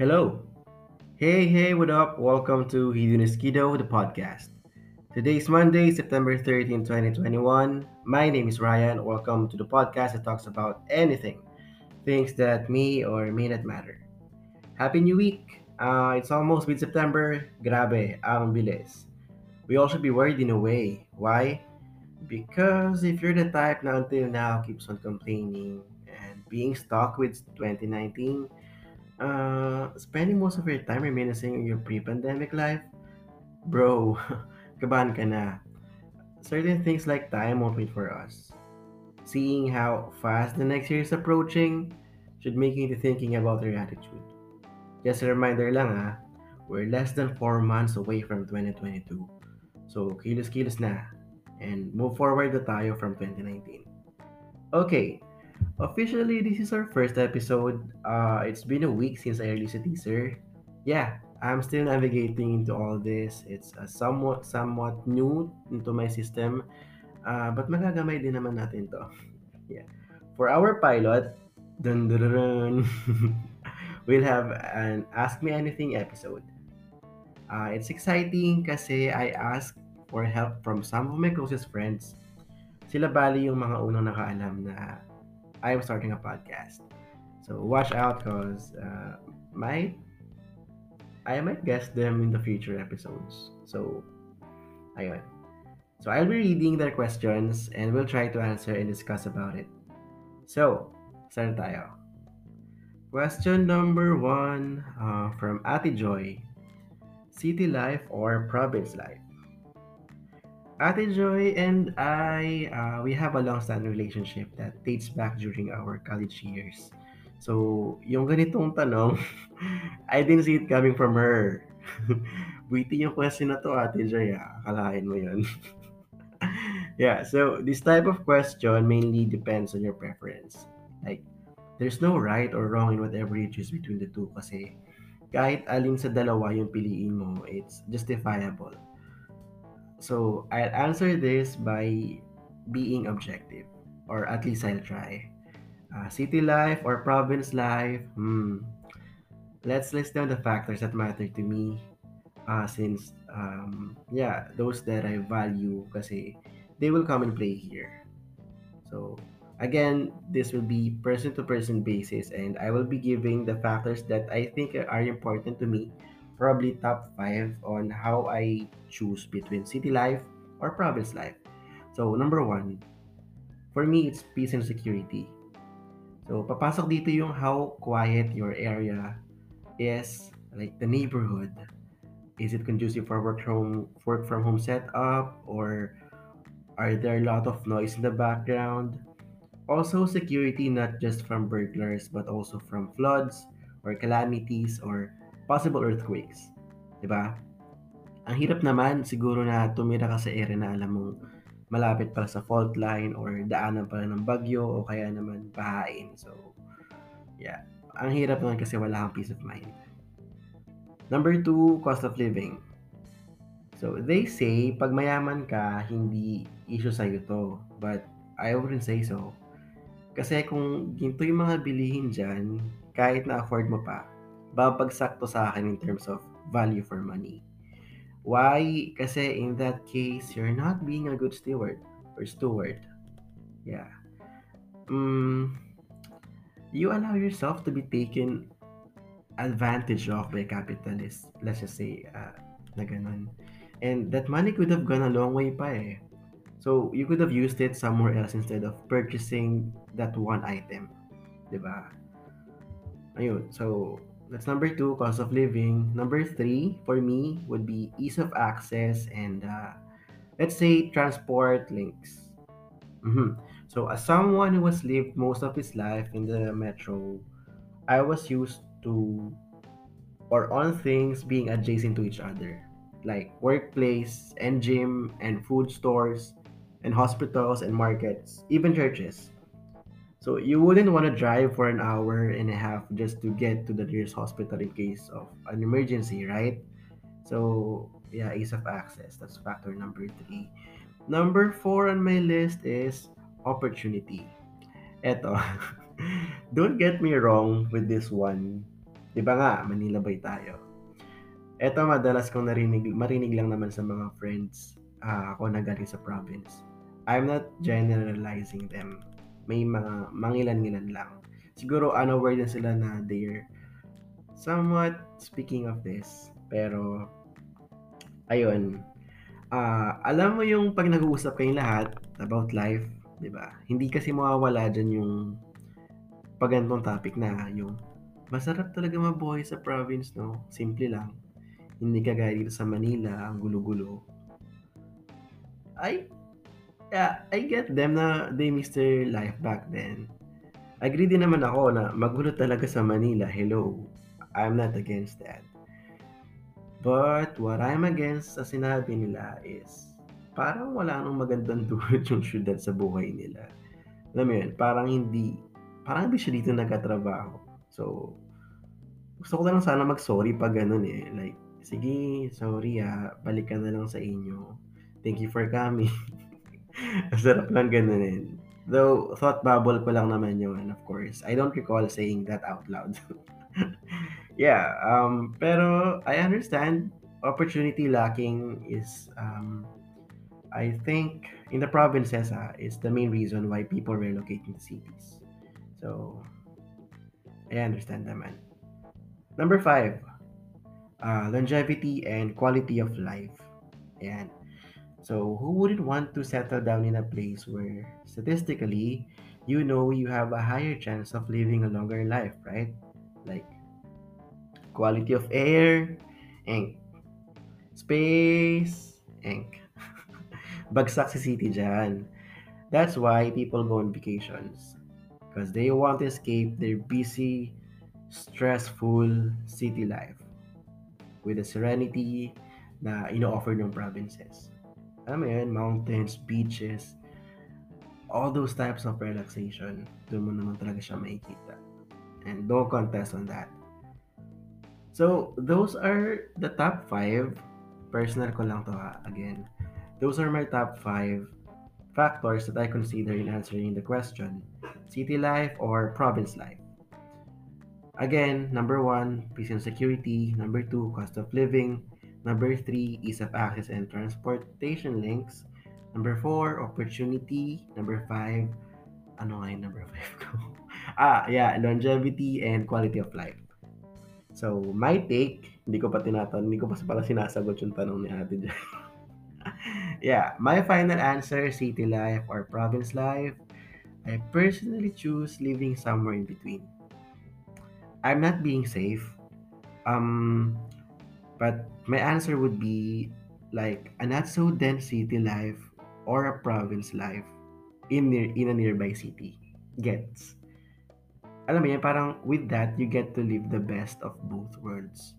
Hello. Hey, hey, what up? Welcome to Hedonist Kiddo, the podcast. Today is Monday, September 13, 2021. My name is Ryan. Welcome to the podcast that talks about anything, things that may or may not matter. Happy New Week! Uh, it's almost mid-September. Grabe, ang bilis. We all should be worried in a way. Why? Because if you're the type na until now keeps on complaining and being stuck with 2019, uh, spending most of your time reminiscing your pre-pandemic life, bro, kabahan ka na. Certain things like time won't wait for us. Seeing how fast the next year is approaching should make you thinking about your attitude. Just a reminder lang ah, we're less than 4 months away from 2022. So, kilos-kilos na. And move forward na tayo from 2019. Okay, officially this is our first episode. Uh, it's been a week since I released a teaser. Yeah, I'm still navigating into all this. It's uh, somewhat somewhat new into my system. Uh, but magagamay din naman natin to. yeah. For our pilot, dun, dun, dun, we'll have an Ask Me Anything episode. Uh, it's exciting kasi I asked for help from some of my closest friends. Sila bali yung mga unang nakaalam na I'm starting a podcast. So watch out cause uh, might I might guess them in the future episodes. So ayun. So I'll be reading their questions and we'll try to answer and discuss about it. So, start tayo. Question number one uh, from Ate Joy. City life or province life? Ate Joy and I, uh, we have a long-standing relationship that dates back during our college years. So, yung ganitong tanong, I didn't see it coming from her. Witty yung question na to, Ate Joy. Ah. Akalain mo yun. yeah, so this type of question mainly depends on your preference. Like, there's no right or wrong in whatever you choose between the two kasi kahit alin sa dalawa yung piliin mo, it's justifiable. So I'll answer this by being objective, or at least I'll try. Uh, city life or province life? Hmm. Let's list down the factors that matter to me. Uh, since um, yeah, those that I value, kasi they will come and play here. So again, this will be person to person basis, and I will be giving the factors that I think are important to me probably top 5 on how I choose between city life or province life. So, number one, for me, it's peace and security. So, papasok dito yung how quiet your area is, like the neighborhood. Is it conducive for work from work from home setup or are there a lot of noise in the background? Also, security not just from burglars but also from floods or calamities or possible earthquakes. 'Di ba? Ang hirap naman siguro na tumira ka sa area na alam mong malapit pala sa fault line or daanan pala ng bagyo o kaya naman pahain. So, yeah. Ang hirap naman kasi wala kang peace of mind. Number two, cost of living. So, they say, pag mayaman ka, hindi issue sa'yo to. But, I wouldn't say so. Kasi kung ginto yung mga bilihin dyan, kahit na afford mo pa, babagsak to sa akin in terms of value for money. Why? Kasi in that case, you're not being a good steward or steward. Yeah. Mm, you allow yourself to be taken advantage of by capitalists. Let's just say, uh, na ganun. And that money could have gone a long way pa eh. So, you could have used it somewhere else instead of purchasing that one item. Diba? Ayun. So, that's number two, cost of living. Number three, for me, would be ease of access and uh, let's say transport links. Mm-hmm. So, as someone who has lived most of his life in the metro, I was used to or on things being adjacent to each other, like workplace and gym and food stores and hospitals and markets, even churches. So you wouldn't want to drive for an hour and a half just to get to the nearest hospital in case of an emergency, right? So yeah, ease of access. That's factor number three. Number four on my list is opportunity. Eto, don't get me wrong with this one. Di ba nga, Manila Bay tayo. Ito madalas kong narinig, marinig lang naman sa mga friends uh, ako na galing sa province. I'm not generalizing them. May mga mangilan-ngilan lang. Siguro unaware din sila na they're somewhat speaking of this. Pero, ayun. Uh, alam mo yung pag nag-uusap kayong lahat about life, di ba? Hindi kasi mawawala dyan yung pagantong topic na yung masarap talaga mabuhay sa province, no? Simple lang. Hindi kagaya dito sa Manila, ang gulo-gulo. I, yeah, I get them na they miss their life back then. Agree din naman ako na magulo talaga sa Manila. Hello. I'm not against that. But what I'm against sa sinabi nila is parang wala nang magandang dulot yung syudad sa buhay nila. Alam mo yun, parang hindi parang hindi siya dito nagkatrabaho. So, gusto ko lang sana mag-sorry pag ganun eh. Like, sige, sorry ah, balikan na lang sa inyo. Thank you for coming. Sarap lang ganunin. Though, thought bubble ko lang naman yun, of course. I don't recall saying that out loud. yeah, um, pero I understand opportunity lacking is um, I think in the provinces uh, is the main reason why people relocate into cities. So, I understand that, man. Number five, uh, longevity and quality of life. Ayan. So, who wouldn't want to settle down in a place where statistically, you know you have a higher chance of living a longer life, right? Like quality of air, ink. Space, ink. Bagsak si city dyan. That's why people go on vacations because they want to escape their busy, stressful city life with the serenity na ino-offer ng provinces. Mo yun, mountains, beaches, all those types of relaxation, doon mo naman talaga siya makikita. And don't contest on that. So, those are the top 5. Personal ko lang to ha, again. Those are my top 5 factors that I consider in answering the question city life or province life. Again, number one, peace and security. Number two, cost of living. Number three, ease of access and transportation links. Number four, opportunity. Number five, ano nga yung number five ko? ah, yeah, longevity and quality of life. So, my take, hindi ko pa tinatanong, hindi ko pa pala sinasagot yung tanong ni ate dyan. yeah, my final answer, city life or province life, I personally choose living somewhere in between. I'm not being safe. Um, but my answer would be like a not so dense city life or a province life in near in a nearby city. Gets. Alam mo parang with that, you get to live the best of both worlds.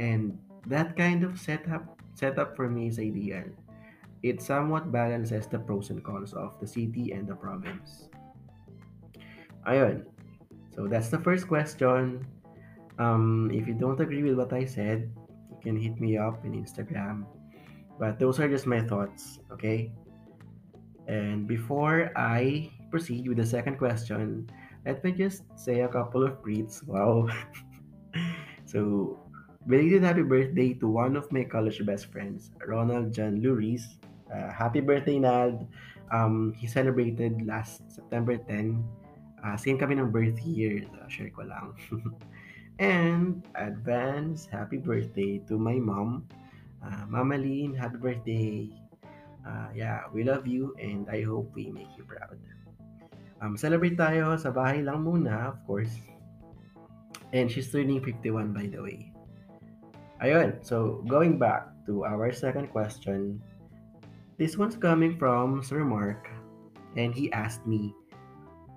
And that kind of setup setup for me is ideal. It somewhat balances the pros and cons of the city and the province. Ayun. So that's the first question. Um, if you don't agree with what I said, can hit me up in Instagram. But those are just my thoughts, okay? And before I proceed with the second question, let me just say a couple of greets. Wow. so, belated happy birthday to one of my college best friends, Ronald John Luris. Uh, happy birthday, Nad. Um, he celebrated last September 10. Uh, same kami ng birth year. Uh, share ko lang. and advance happy birthday to my mom. Uh, Mama Lynn, happy birthday. Uh, yeah, we love you and I hope we make you proud. Um, celebrate tayo sa bahay lang muna, of course. And she's turning 51 by the way. Ayun, so going back to our second question, This one's coming from Sir Mark, and he asked me,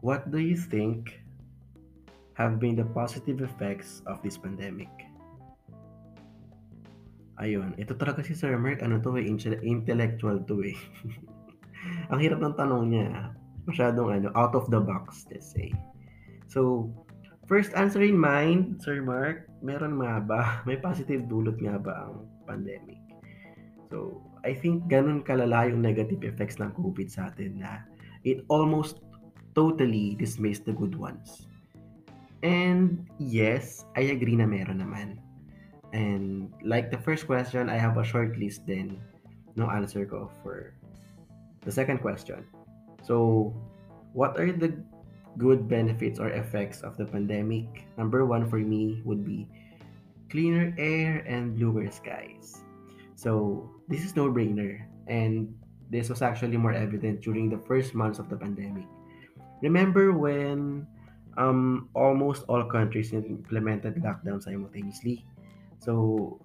What do you think have been the positive effects of this pandemic? Ayun, ito talaga si Sir Mark, ano to eh, intellectual to eh. Ang hirap ng tanong niya, masyadong ano, out of the box, let's say. So, first answer in mind, Sir Mark, meron nga ba, may positive dulot nga ba ang pandemic? So, I think ganun kalala yung negative effects ng COVID sa atin na it almost totally dismissed the good ones. And yes, I agree na meron naman. And like the first question, I have a short list then no answer ko for the second question. So, what are the good benefits or effects of the pandemic? Number one for me would be cleaner air and bluer skies. So, this is no brainer. And this was actually more evident during the first months of the pandemic. Remember when um, almost all countries implemented lockdown simultaneously? So,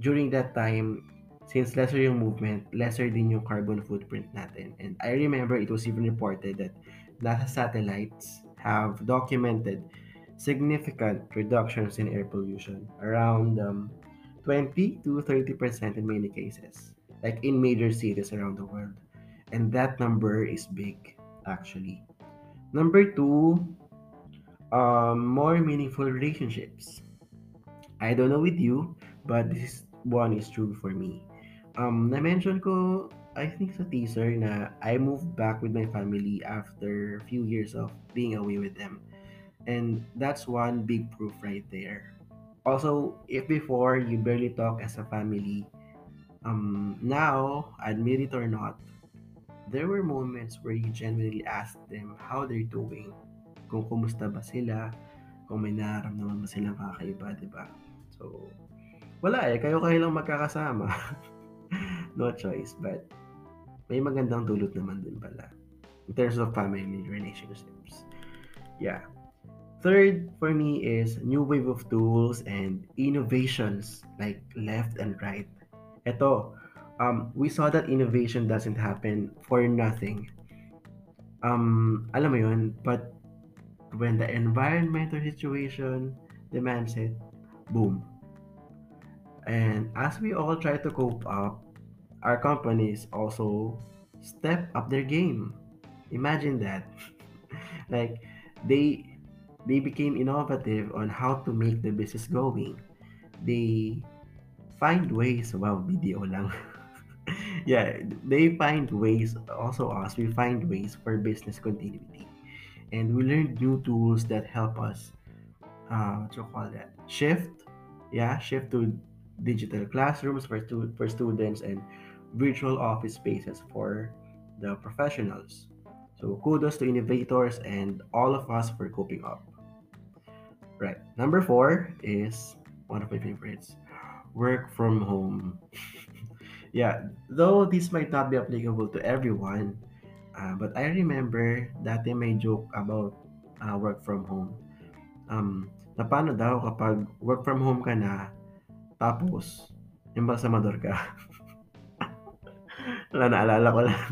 during that time, since lesser yung movement, lesser din yung carbon footprint natin. And I remember it was even reported that NASA satellites have documented significant reductions in air pollution, around um, 20 to 30% in many cases, like in major cities around the world. And that number is big, actually. Number two, um, more meaningful relationships. I don't know with you, but this one is true for me. Um, na-mention ko, I think sa teaser na I moved back with my family after a few years of being away with them. And that's one big proof right there. Also, if before you barely talk as a family, um, now, admit it or not, there were moments where you genuinely asked them how they're doing, kung kumusta ba sila, kung may nararamdaman ba silang kakaiba, di ba? So, wala eh, kayo-kayo lang magkakasama. no choice, but may magandang dulot naman din pala in terms of family relationships. Yeah. Third for me is new wave of tools and innovations like left and right. Ito, um, we saw that innovation doesn't happen for nothing. Um, alam mo yun, but when the environmental situation demands it, boom. And as we all try to cope up, our companies also step up their game. Imagine that. like they they became innovative on how to make the business going. They find ways, wow, video lang. yeah, they find ways, also us, we find ways for business continuity. And we learned new tools that help us, uh, you call that, shift, yeah, shift to digital classrooms for, stu- for students and virtual office spaces for the professionals. So kudos to innovators and all of us for coping up. Right. Number four is one of my favorites. Work from home. yeah, though this might not be applicable to everyone, uh, but I remember dati may joke about uh, work from home. Um, na paano daw kapag work from home ka na, tapos, embalsamador ka. Wala, naalala ko lang.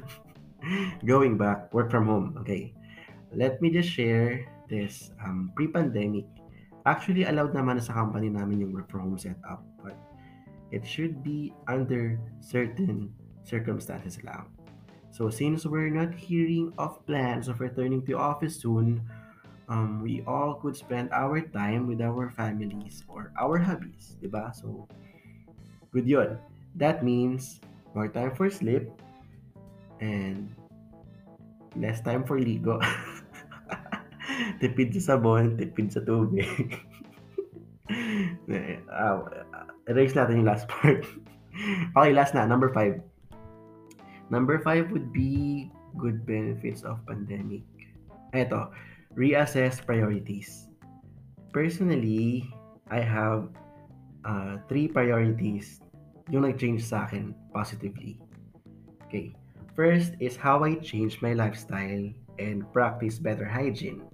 Going back, work from home. Okay. Let me just share this. Um, pre-pandemic, actually allowed naman sa company namin yung work from home setup. But it should be under certain circumstances lang. So since we're not hearing of plans of returning to office soon, um, we all could spend our time with our families or our hobbies, di ba? So, good yun. That means more time for sleep and less time for ligo. tipid sa sabon, tipid sa tubig. uh, erase natin yung last part. okay, last na. Number five. Number five would be good benefits of pandemic. Ito, reassess priorities. Personally, I have uh, three priorities yung nag-change sa akin positively. Okay. First is how I change my lifestyle and practice better hygiene.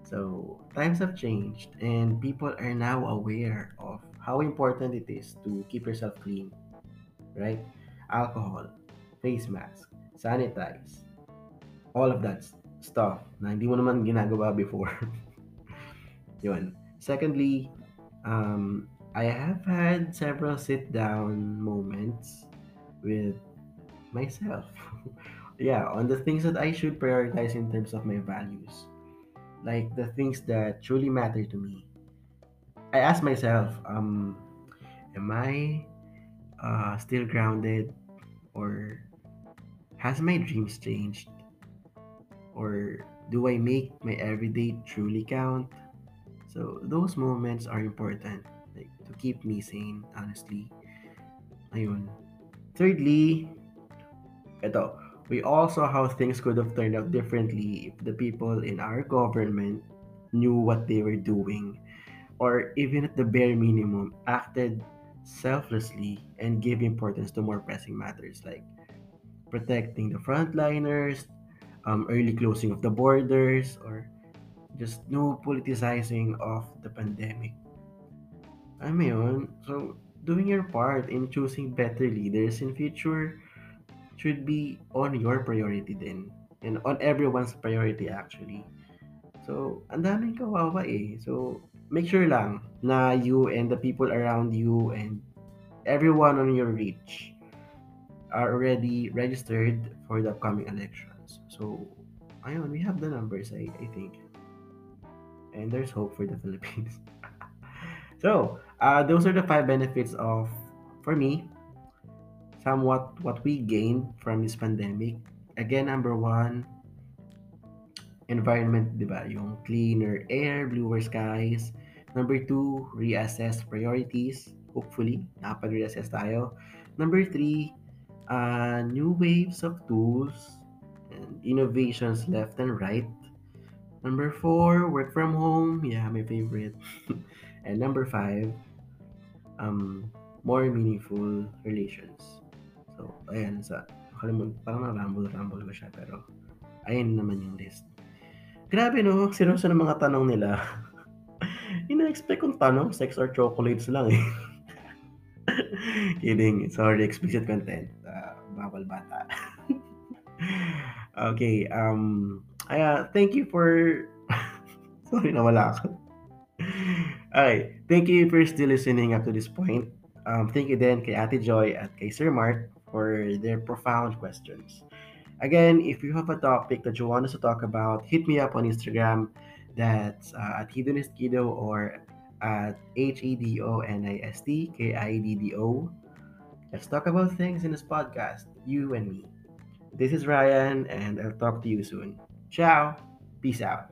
So, times have changed and people are now aware of how important it is to keep yourself clean, right? Alcohol, face mask, sanitize, all of that stuff na hindi mo naman ginagawa before. Yun. Secondly, um, I have had several sit down moments with myself. yeah, on the things that I should prioritize in terms of my values. Like the things that truly matter to me. I ask myself, um, am I uh, still grounded or has my dreams changed? Or do I make my everyday truly count? So those moments are important like to keep me sane, honestly. Ayun. Thirdly, ito, we all saw how things could have turned out differently if the people in our government knew what they were doing or even at the bare minimum acted selflessly and gave importance to more pressing matters like protecting the frontliners, um, early closing of the borders, or just no politicizing of the pandemic. Mo yun? So, doing your part in choosing better leaders in future should be on your priority then And on everyone's priority actually. So, ang daming kawawa eh. So, make sure lang na you and the people around you and everyone on your reach are already registered for the upcoming elections. So, ayun, we have the numbers, I, I think. And there's hope for the Philippines. so, uh, those are the five benefits of, for me, somewhat what we gained from this pandemic. Again, number one, environment, di ba? Yung cleaner air, bluer skies. Number two, reassess priorities. Hopefully, nakapag-reassess tayo. Number three, uh, new waves of tools and innovations left and right. Number four, work from home. Yeah, my favorite. and number five, um, more meaningful relations. So, ayan, sa, kalimun, parang na-rumble-rumble ko siya, pero ayun naman yung list. Grabe no, seryoso ng mga tanong nila. Ina-expect kong tanong, sex or chocolates lang eh. Kidding. Sorry, explicit content. Uh, bawal bata. okay, um, uh, thank you for... Sorry, nawala ako. Alright, thank you for still listening up to this point. Um, thank you then kay Ate Joy at kay Sir Mark for their profound questions. Again, if you have a topic that you want us to talk about, hit me up on Instagram. That's uh, at Hedonist Kiddo or at H E D O N I S T K I D D O. Let's talk about things in this podcast, you and me. This is Ryan, and I'll talk to you soon. Ciao. Peace out.